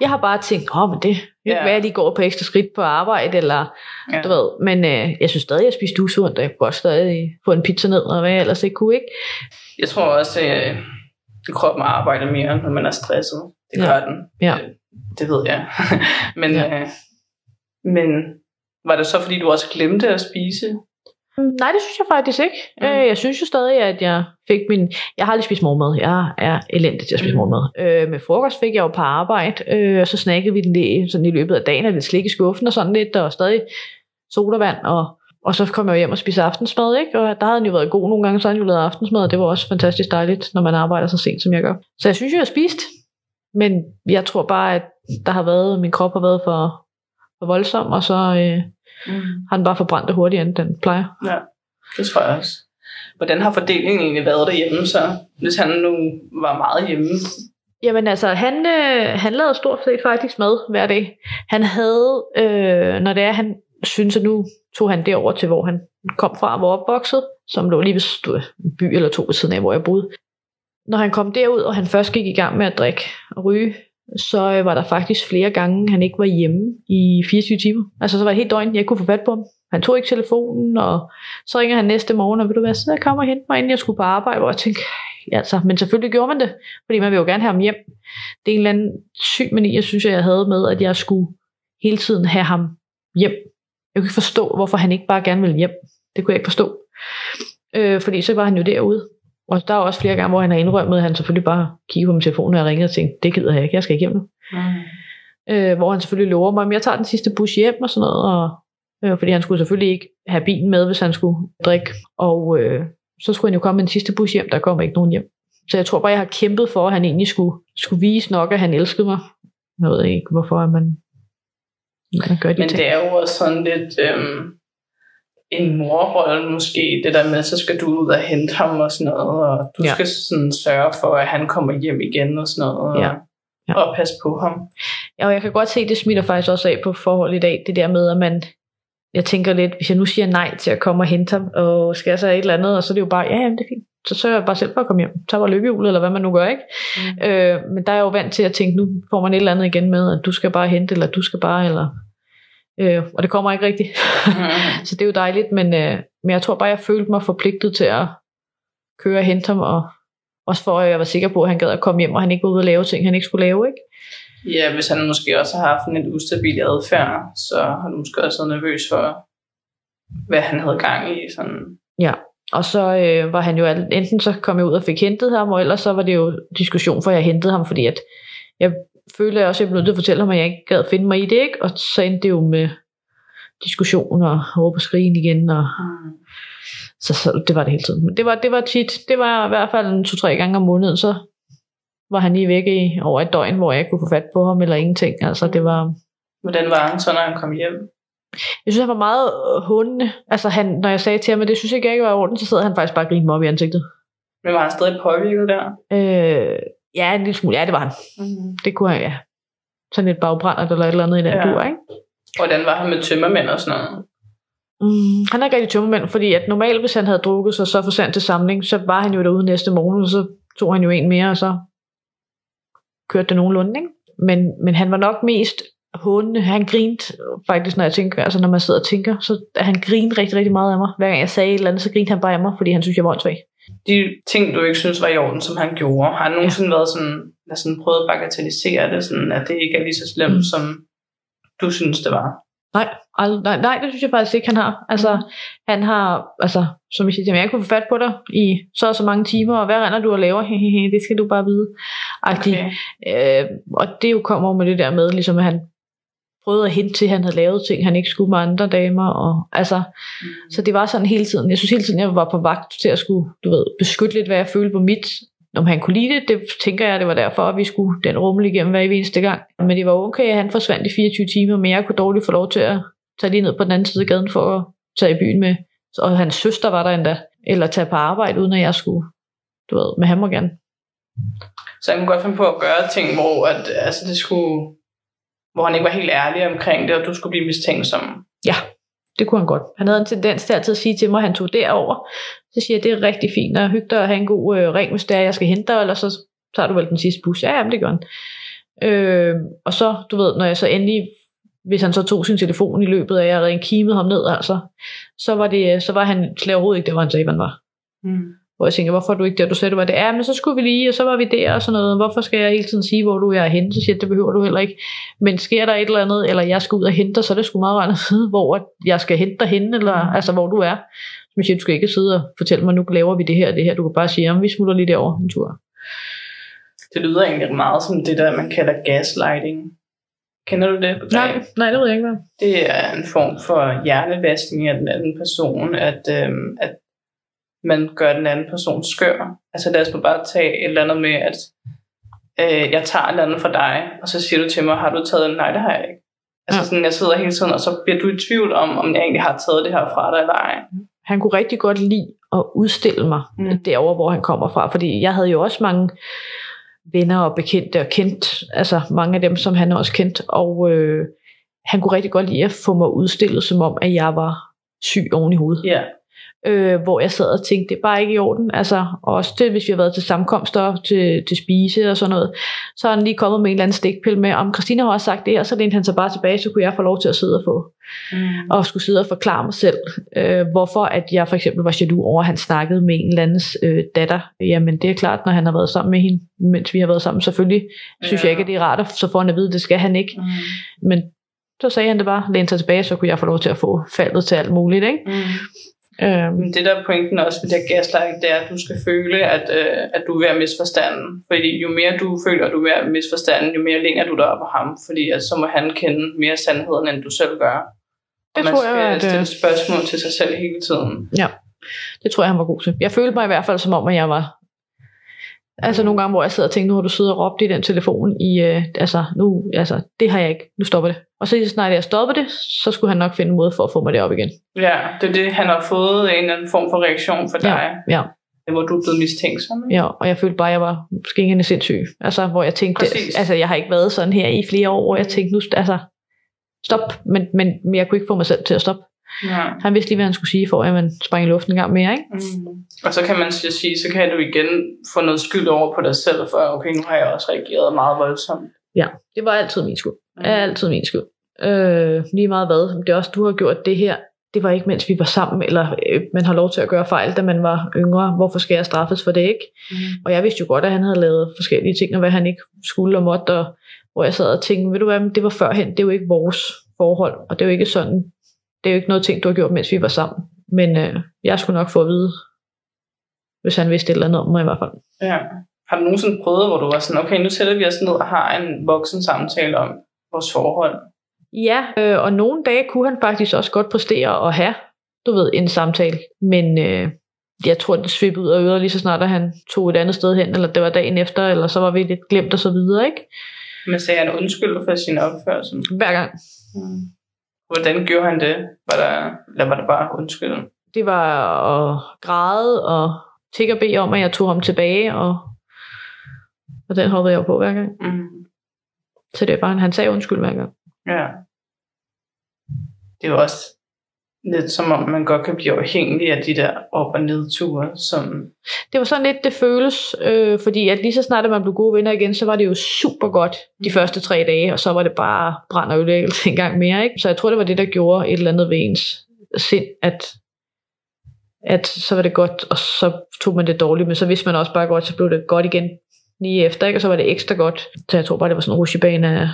Jeg har bare tænkt, åh, men det kan ja. være, at de går på ekstra skridt på arbejde, eller ja. du ved. Men øh, jeg synes stadig, at jeg spiste usundt, og jeg kunne godt stadig få en pizza ned, og hvad jeg ellers ikke kunne, ikke? Jeg tror også, at øh, kroppen arbejder mere, når man er stresset. Det gør ja. den. Ja. Det, det ved jeg. *laughs* men, ja. øh, men var det så, fordi du også glemte at spise? Nej, det synes jeg faktisk ikke. Mm. Øh, jeg synes jo stadig, at jeg fik min... Jeg har aldrig spist morgenmad. Jeg er elendig til at spise mm. morgenmad. Øh, med frokost fik jeg jo på arbejde, øh, og så snakkede vi den lige, sådan i løbet af dagen, og lidt slik i skuffen og sådan lidt, og stadig sodavand, og, og så kom jeg hjem og spiste aftensmad, ikke? og der havde den jo været god nogle gange, så havde den jo lavet aftensmad, og det var også fantastisk dejligt, når man arbejder så sent, som jeg gør. Så jeg synes jo, jeg har spist, men jeg tror bare, at der har været, min krop har været for, for voldsom, og så... Øh, mm. har den bare forbrændt det hurtigere, end den plejer. Ja, det tror jeg også. Hvordan har fordelingen egentlig været derhjemme så, hvis han nu var meget hjemme? Jamen altså, han, øh, han lavede stort set faktisk mad hver dag. Han havde, øh, når det er, han synes, at nu tog han det over til, hvor han kom fra, hvor opvokset, som lå lige ved en by eller to ved siden af, hvor jeg boede. Når han kom derud, og han først gik i gang med at drikke og ryge, så øh, var der faktisk flere gange, han ikke var hjemme i 24 timer. Altså så var det helt døgn, jeg kunne få fat på ham. Han tog ikke telefonen, og så ringer han næste morgen, og vil du være, så jeg kommer hente mig, inden jeg skulle på arbejde, hvor jeg tænkte, ja, altså, men selvfølgelig gjorde man det, fordi man vil jo gerne have ham hjem. Det er en eller anden syg mani, jeg synes, jeg havde med, at jeg skulle hele tiden have ham hjem. Jeg kunne ikke forstå, hvorfor han ikke bare gerne ville hjem. Det kunne jeg ikke forstå. Øh, fordi så var han jo derude. Og der er også flere gange, hvor han har indrømmet, at han selvfølgelig bare kiggede på min telefon, når jeg ringede og tænkte, det gider jeg ikke, jeg skal ikke hjem nu. Mm. Øh, hvor han selvfølgelig lover mig, at jeg tager den sidste bus hjem og sådan noget. Og, øh, fordi han skulle selvfølgelig ikke have bilen med, hvis han skulle drikke. Og øh, så skulle han jo komme med den sidste bus hjem, der kommer ikke nogen hjem. Så jeg tror bare, jeg har kæmpet for, at han egentlig skulle, skulle vise nok, at han elskede mig. Jeg ved ikke, hvorfor man, man gør de Men ting. det er jo også sådan lidt øhm, en morrolle måske, det der med, så skal du ud og hente ham og sådan noget, og du Ja. skal sådan sørge for, at han kommer hjem igen og sådan noget, og, Ja. Ja. og passe på ham. Ja, og jeg kan godt se, det smitter faktisk også af på forhold i dag. Det der med, at man, jeg tænker lidt, hvis jeg nu siger nej til at komme og hente ham, og skal jeg så et eller andet, og så er det jo bare, ja, jamen, det er fint. Så sørger jeg bare selv for at komme hjem. Så var løbehjulet, eller hvad man nu gør, ikke? Mm. Øh, men der er jeg jo vant til at tænke, nu får man et eller andet igen med, at du skal bare hente, eller du skal bare, eller... Øh, og det kommer ikke rigtigt. Mm. *laughs* så det er jo dejligt, men, øh, men jeg tror bare, jeg følte mig forpligtet til at køre og hente ham, og også for, at jeg var sikker på, at han gad at komme hjem, og han ikke var ude og lave ting, han ikke skulle lave, ikke? Ja, hvis han måske også har haft en lidt ustabil adfærd, så har du måske også været nervøs for, hvad han havde gang i. Sådan. Ja, og så øh, var han jo enten så kom jeg ud og fik hentet ham, og ellers så var det jo diskussion, for jeg hentede ham, fordi at jeg følte også, at jeg blev nødt til at fortælle ham, at jeg ikke gad finde mig i det, ikke? og så endte det jo med diskussion og råb og skrigen igen, og Mm. så, så det var det hele tiden. Men det var, det var tit, det var i hvert fald en to-tre gange om måneden, så var han lige væk i over et døgn, hvor jeg ikke kunne få fat på ham, eller ingenting. Altså det var, Hvordan var så, når han kom hjem? jeg synes, han var meget øh, hundende. Altså han, når jeg sagde til ham, at det synes jeg ikke var i orden, så sad han faktisk bare og grinede mig op i ansigtet. Men var han stadig påvirket der? Øh, ja, en lille smule. Ja, det var han. Mm. Det kunne han, ja. Sådan et bagbrændert eller et eller andet i den Ja. dur, ikke? Hvordan var han med tømmermænd og sådan noget? Mm, han er ikke rigtig tømmermænd, fordi at normalt, hvis han havde drukket sig så for sent til samling, så var han jo derude næste morgen, og så tog han jo en mere, og så kørte det nogenlunde, ikke? Men, men han var nok mest hundende. Han grinte faktisk, når jeg tænker, altså når man sidder og tænker, så han grinede rigtig, rigtig meget af mig. Hver gang jeg sagde et eller andet, så grinte han bare af mig, fordi han synes, jeg var åndssvag. De ting, du ikke synes var i orden, som han gjorde, har han nogensinde været sådan, der sådan prøvet at bagatellisere det, sådan, at det ikke er lige så slemt, Mm. mm. som du synes, det var? Nej, ald- nej, nej, det synes jeg faktisk ikke, han har. Altså, han har, altså, som jeg siger, jamen, jeg kunne få fat på dig i så og så mange timer, og hvad render du og laver? *laughs* Det skal du bare vide. Okay. Øh, og det jo kommer med det der med, ligesom at han prøvede at hente til, at han havde lavet ting, han ikke skulle med andre damer. Og, altså, Mm. så det var sådan hele tiden. Jeg synes hele tiden, jeg var på vagt til at skulle, du ved, beskytte lidt, hvad jeg følte på mit. Om han kunne lide det, det tænker jeg, det var derfor, at vi skulle den rummel igennem hver eneste gang. Men det var okay, at han forsvandt i 24 timer, men jeg kunne dårligt få lov til at tage lige ned på den anden side af gaden for at tage i byen med. Og hans søster var der endda. Eller tage på arbejde, uden at jeg skulle, du ved, men han må gerne. Så han kunne godt finde på at gøre ting, hvor, at, altså, det skulle, hvor han ikke var helt ærlig omkring det, og du skulle blive mistænkt som. Ja, det kunne han godt. Han havde en tendens til altid at sige til mig, at han tog derover. Så siger jeg, det er rigtig fint, og hygge dig at have en god øh, ring, hvis det er, jeg skal hente dig, eller så tager du vel den sidste bus. Ja, jamen, det gør han. Øh, og så, du ved, når jeg så endelig, hvis han så tog sin telefon i løbet af, at jeg rent kimede ham ned, altså, så var, det, så var han slet overhovedet ikke det, hvor han sagde, han var. Mm. Hvor jeg tænker, hvorfor er du ikke der? Du sagde, du var det. Ja, men så skulle vi lige, og så var vi der og sådan noget. Hvorfor skal jeg hele tiden sige, hvor du er henne? Så siger jeg, det behøver du heller ikke. Men sker der et eller andet, eller jeg skal ud og hente dig, så er det sgu meget rart at hvor jeg skal hente dig henne, eller Mm. altså hvor du er. Så jeg siger, du skal ikke sidde og fortælle mig, nu laver vi det her det her. Du kan bare sige, om vi smutter lige derover en tur. Det lyder egentlig meget som det der, man kalder gaslighting. Kender du det? begreb? Nej, nej, det ved jeg ikke, hvad. Det er en form for hjernevaskning af den anden person, at, øhm, at man gør den anden person skør. Altså lad os bare tage et eller andet med, at øh, jeg tager et eller andet fra dig, og så siger du til mig, har du taget den? Nej, det har jeg ikke. Altså sådan, jeg sidder hele tiden, og så bliver du i tvivl om, om jeg egentlig har taget det her fra dig eller ej. Han kunne rigtig godt lide at udstille mig mm. derover, hvor han kommer fra. Fordi jeg havde jo også mange venner og bekendte og kendt, altså mange af dem, som han også kendt. Og øh, han kunne rigtig godt lide at få mig udstillet, som om, at jeg var syg oven i hovedet. Ja. Øh, hvor jeg sad og tænkte, det er bare ikke i orden. Altså, og også det, hvis vi har været til sammenkomster, til, til spise og sådan noget, så er han lige kommet med en eller anden stikpille med, om Christina har også sagt det, og så lænede han sig bare tilbage, så kunne jeg få lov til at sidde og få, Mm. og skulle sidde og forklare mig selv, øh, hvorfor at jeg for eksempel var jaloux over, at han snakkede med en eller andens øh, datter. Jamen det er klart, når han har været sammen med hende, mens vi har været sammen, selvfølgelig synes Ja. jeg ikke, at det er rart, at så får han at vide, at det skal han ikke. Mm. Men Så sagde han det bare, læn sig tilbage, så kunne jeg få lov til at få faldet til alt muligt. Ikke? Mm. Øhm, Men det der er pointen også ved det her gaslighting, det er, at du skal føle, at, øh, at du er ved at miste forstanden. Fordi jo mere du føler, at du er ved at miste forstanden, jo mere længer du op på ham. Fordi at så må han kende mere sandheden, end du selv gør. Og Det man tror jeg, skal at, øh, stille spørgsmål til sig selv hele tiden. Ja, det tror jeg, han var god til. Jeg følte mig i hvert fald som om, at jeg var... Altså nogle gange, hvor jeg sidder og tænker, nu har du siddet og råbt i den telefon i, øh, altså nu, altså det har jeg ikke, nu stopper det. Og så lige så snart jeg stopper det, så skulle han nok finde en måde for at få mig det op igen. Ja, det er det, han har fået en eller anden form for reaktion fra dig. Ja, Det, hvor du er blevet mistænksom. ikke? ja, og jeg følte bare, at jeg var ikke sindssyg. Altså, hvor jeg tænkte, Præcis. altså jeg har ikke været sådan her i flere år, hvor jeg tænkte, nu, altså, stop, men, men, men jeg kunne ikke få mig selv til at stoppe. Ja. Han vidste lige, hvad han skulle sige, for at man sprang i luften en gang mere, ikke? Mm. Og så kan man sige, så kan du igen få noget skyld over på dig selv, for okay, nu har jeg også reageret meget voldsomt. Ja, det var altid min skyld. Altid min skyld. Øh, lige meget hvad. Det er også, du har gjort det her. Det var ikke, mens vi var sammen, eller øh, man har lov til at gøre fejl, da man var yngre. Hvorfor skal jeg straffes for det, ikke? Mm. Og jeg vidste jo godt, at han havde lavet forskellige ting, og hvad han ikke skulle og måtte, og hvor jeg sad og tænkte, ved du hvad, det var førhen, det er jo ikke vores forhold, og det er jo ikke sådan, det er jo ikke noget ting, du har gjort, mens vi var sammen. Men øh, jeg skulle nok få at vide, hvis han vidste et eller andet om mig i hvert fald. Ja. Har du nogensinde prøvet, hvor du var sådan, okay, nu sætter vi os ned og har en voksen samtale om vores forhold? Ja, øh, og nogle dage kunne han faktisk også godt præstere at have, du ved, en samtale. Men øh, jeg tror, det svippede ud af øret lige så snart, at han tog et andet sted hen, eller det var dagen efter, eller så var vi lidt glemt og så videre, ikke? Men sagde han undskyld for sin opførsel? Hver gang. Mm. Hvordan gjorde han det? Var der, eller var det bare undskyld? Det var at græde og tigge og bede om, at jeg tog ham tilbage, og, og den hoppede jeg på hver gang. Mm. Så det er bare, han sagde undskyld hver gang. Ja. Det er jo også lidt som om, man godt kan blive afhængig af de der op- og nedture, som... Det var sådan lidt, det føles, øh, fordi at lige så snart at man blev gode venner igen, så var det jo super godt de første tre dage, og så var det bare brand og ødelæggelse *laughs* en gang mere. Ikke? Så jeg tror, det var det, der gjorde et eller andet ved ens sind, at, at så var det godt, og så tog man det dårligt, men så vidste man også bare godt, så blev det godt igen lige efter, ikke? og så var det ekstra godt. Så jeg tror bare, det var sådan en rushebane af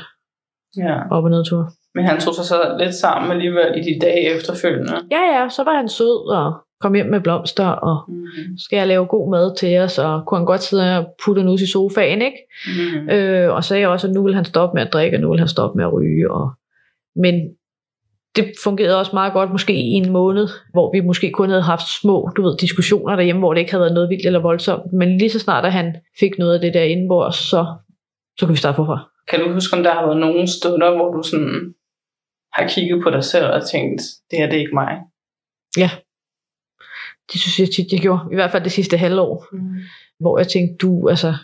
Ja. op- og nedtur. Men han tog sig så lidt sammen alligevel i de dage efterfølgende. Ja, ja, så var han sød og kom hjem med blomster, og Mm. skal jeg lave god mad til os, og kunne han godt sidde og putte en ud i sofaen, ikke? Mm. Øh, og sagde også, at nu vil han stoppe med at drikke, og nu vil han stoppe med at ryge. Og... Men det fungerede også meget godt, måske i en måned, hvor vi måske kun havde haft små du ved, diskussioner derhjemme, hvor det ikke havde været noget vildt eller voldsomt. Men lige så snart, at han fik noget af det der indenbords, så, så kunne vi starte forfra. Kan du huske, om der har været nogle stunder, hvor du sådan har kigget på dig selv og tænkt, det her det er ikke mig? Ja, det synes jeg tit, jeg gjorde. I hvert fald det sidste halvår. Mm. hvor jeg tænkte, du, altså,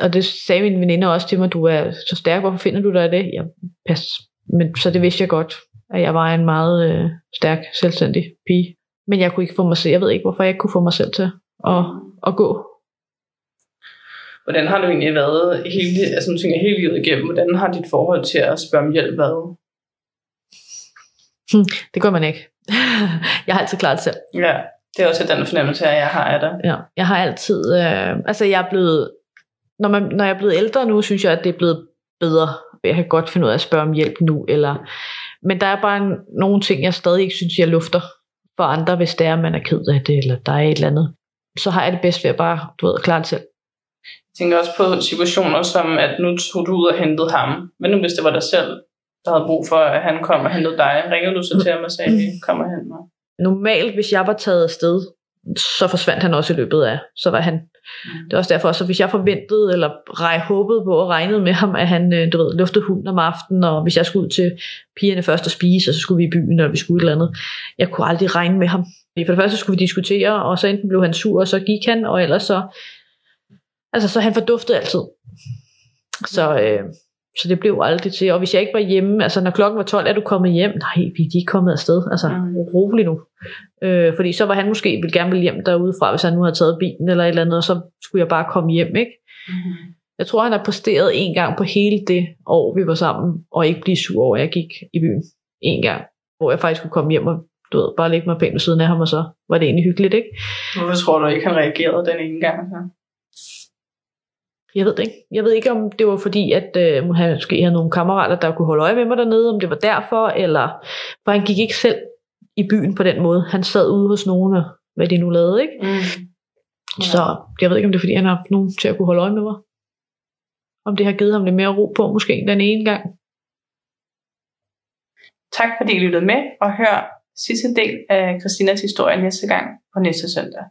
og det sagde min veninde også til mig, du er så stærk, hvorfor finder du dig af det? Jeg, pas. Men, så det vidste jeg godt, at jeg var en meget øh, stærk, selvstændig pige. Men jeg kunne ikke få mig selv, jeg ved ikke, hvorfor jeg ikke kunne få mig selv til at, at gå. Hvordan har du egentlig været hele, altså tænker jeg hele livet igennem, hvordan har dit forhold til at spørge om hjælp været? Det gør man ikke. *laughs* jeg har altid klaret det selv. Ja, det er også den fornemmelse, jeg har af dig. Ja, jeg har altid, øh, altså jeg er blevet, når, man, når jeg er blevet ældre nu, synes jeg, at det er blevet bedre. Jeg kan godt finde ud af at spørge om hjælp nu, eller, men der er bare en, nogle ting, jeg stadig ikke synes, jeg lufter for andre, hvis det er, man er ked af det, eller der er et eller andet. Så har jeg det bedst ved at bare, du ved, klare det selv. Jeg tænker også på situationer som, at nu tog du ud og hentede ham. Men nu hvis det var dig selv, der havde brug for, at han kom og hentede dig, ringede du så til ham og sagde, kom og hent mig? Normalt, hvis jeg var taget afsted, så forsvandt han også i løbet af, så var han Det er også derfor, så hvis jeg forventede, eller rej, håbede på og regnede med ham, at han øh, du ved, luftede hunden om aftenen, og hvis jeg skulle ud til pigerne først og spise, og så skulle vi i byen, eller vi skulle et eller andet. Jeg kunne aldrig regne med ham. For det første skulle vi diskutere, og så enten blev han sur, og så gik han, og ellers så... Altså, så han forduftede altid. Så, øh, så det blev aldrig til. Og hvis jeg ikke var hjemme, altså når klokken var 12, er du kommet hjem? Nej, vi er ikke kommet afsted. Altså, Mm. rolig nu. Øh, fordi så var han måske ville gerne ville hjem derudefra, hvis han nu havde taget bilen eller et eller andet, og så skulle jeg bare komme hjem, ikke? Mm-hmm. Jeg tror, han har præsteret en gang på hele det år, vi var sammen, og ikke blive sur over, at jeg gik i byen en gang, hvor jeg faktisk kunne komme hjem og du ved, bare lægge mig pænt ved siden af ham, og så var det egentlig hyggeligt, ikke? Hvorfor tror du ikke, han reagerede den ene gang? Så? Jeg ved det ikke. Jeg ved ikke, om det var fordi, at øh, han måske havde nogle kammerater, der kunne holde øje med mig dernede, om det var derfor, eller... For han gik ikke selv i byen på den måde. Han sad ude hos nogen, og hvad de nu lavede, ikke? Mm. Så jeg ved ikke, om det er, fordi han har haft nogen til at kunne holde øje med mig. Om det har givet ham lidt mere ro på, måske den ene gang. Tak fordi I lyttede med, og hør sidste del af Christinas historie næste gang på næste søndag.